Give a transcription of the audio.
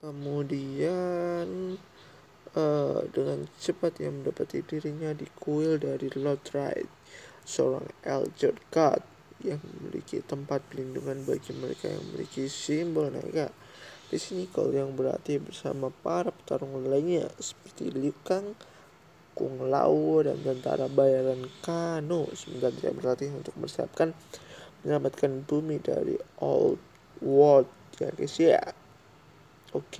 Kemudian uh, dengan cepat ia mendapati dirinya di kuil dari Lord Wright, seorang Elder God yang memiliki tempat pelindungan bagi mereka yang memiliki simbol naga. Di sini kau yang berarti bersama para petarung lainnya seperti Liu Kang, Kung Lao, dan tentara bayaran Kano sementara tidak berlatih untuk mempersiapkan menyelamatkan bumi dari Old World ya guys ya. ok.